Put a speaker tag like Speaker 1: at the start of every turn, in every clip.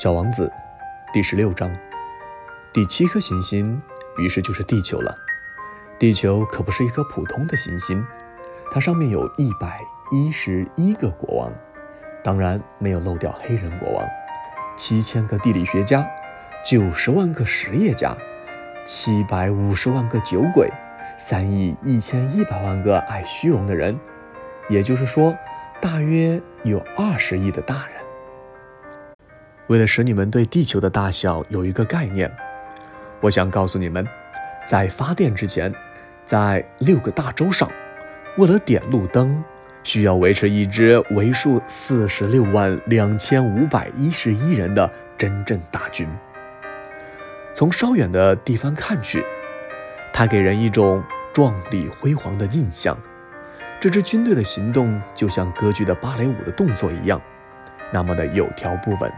Speaker 1: 小王子，第十六章，第七颗行星，于是就是地球了。地球可不是一颗普通的行星，它上面有一百一十一个国王，当然没有漏掉黑人国王。七千个地理学家，九十万个实业家，七百五十万个酒鬼，三亿一千一百万个爱虚荣的人，也就是说，大约有二十亿的大人。为了使你们对地球的大小有一个概念，我想告诉你们，在发电之前，在六个大洲上，为了点路灯，需要维持一支为数四十六万两千五百一十一人的真正大军。从稍远的地方看去，它给人一种壮丽辉煌的印象。这支军队的行动就像歌剧的芭蕾舞的动作一样，那么的有条不紊。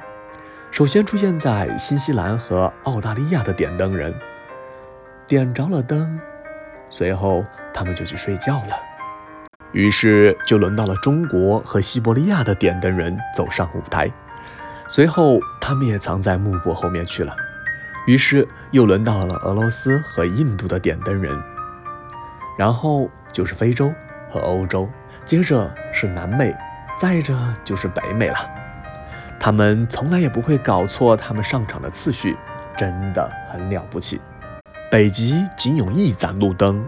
Speaker 1: 首先出现在新西兰和澳大利亚的点灯人，点着了灯，随后他们就去睡觉了。于是就轮到了中国和西伯利亚的点灯人走上舞台，随后他们也藏在幕布后面去了。于是又轮到了俄罗斯和印度的点灯人，然后就是非洲和欧洲，接着是南美，再着就是北美了。他们从来也不会搞错他们上场的次序，真的很了不起。北极仅有一盏路灯，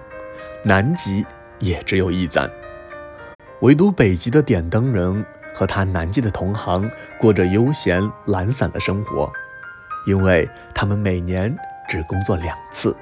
Speaker 1: 南极也只有一盏，唯独北极的点灯人和他南极的同行过着悠闲懒散的生活，因为他们每年只工作两次。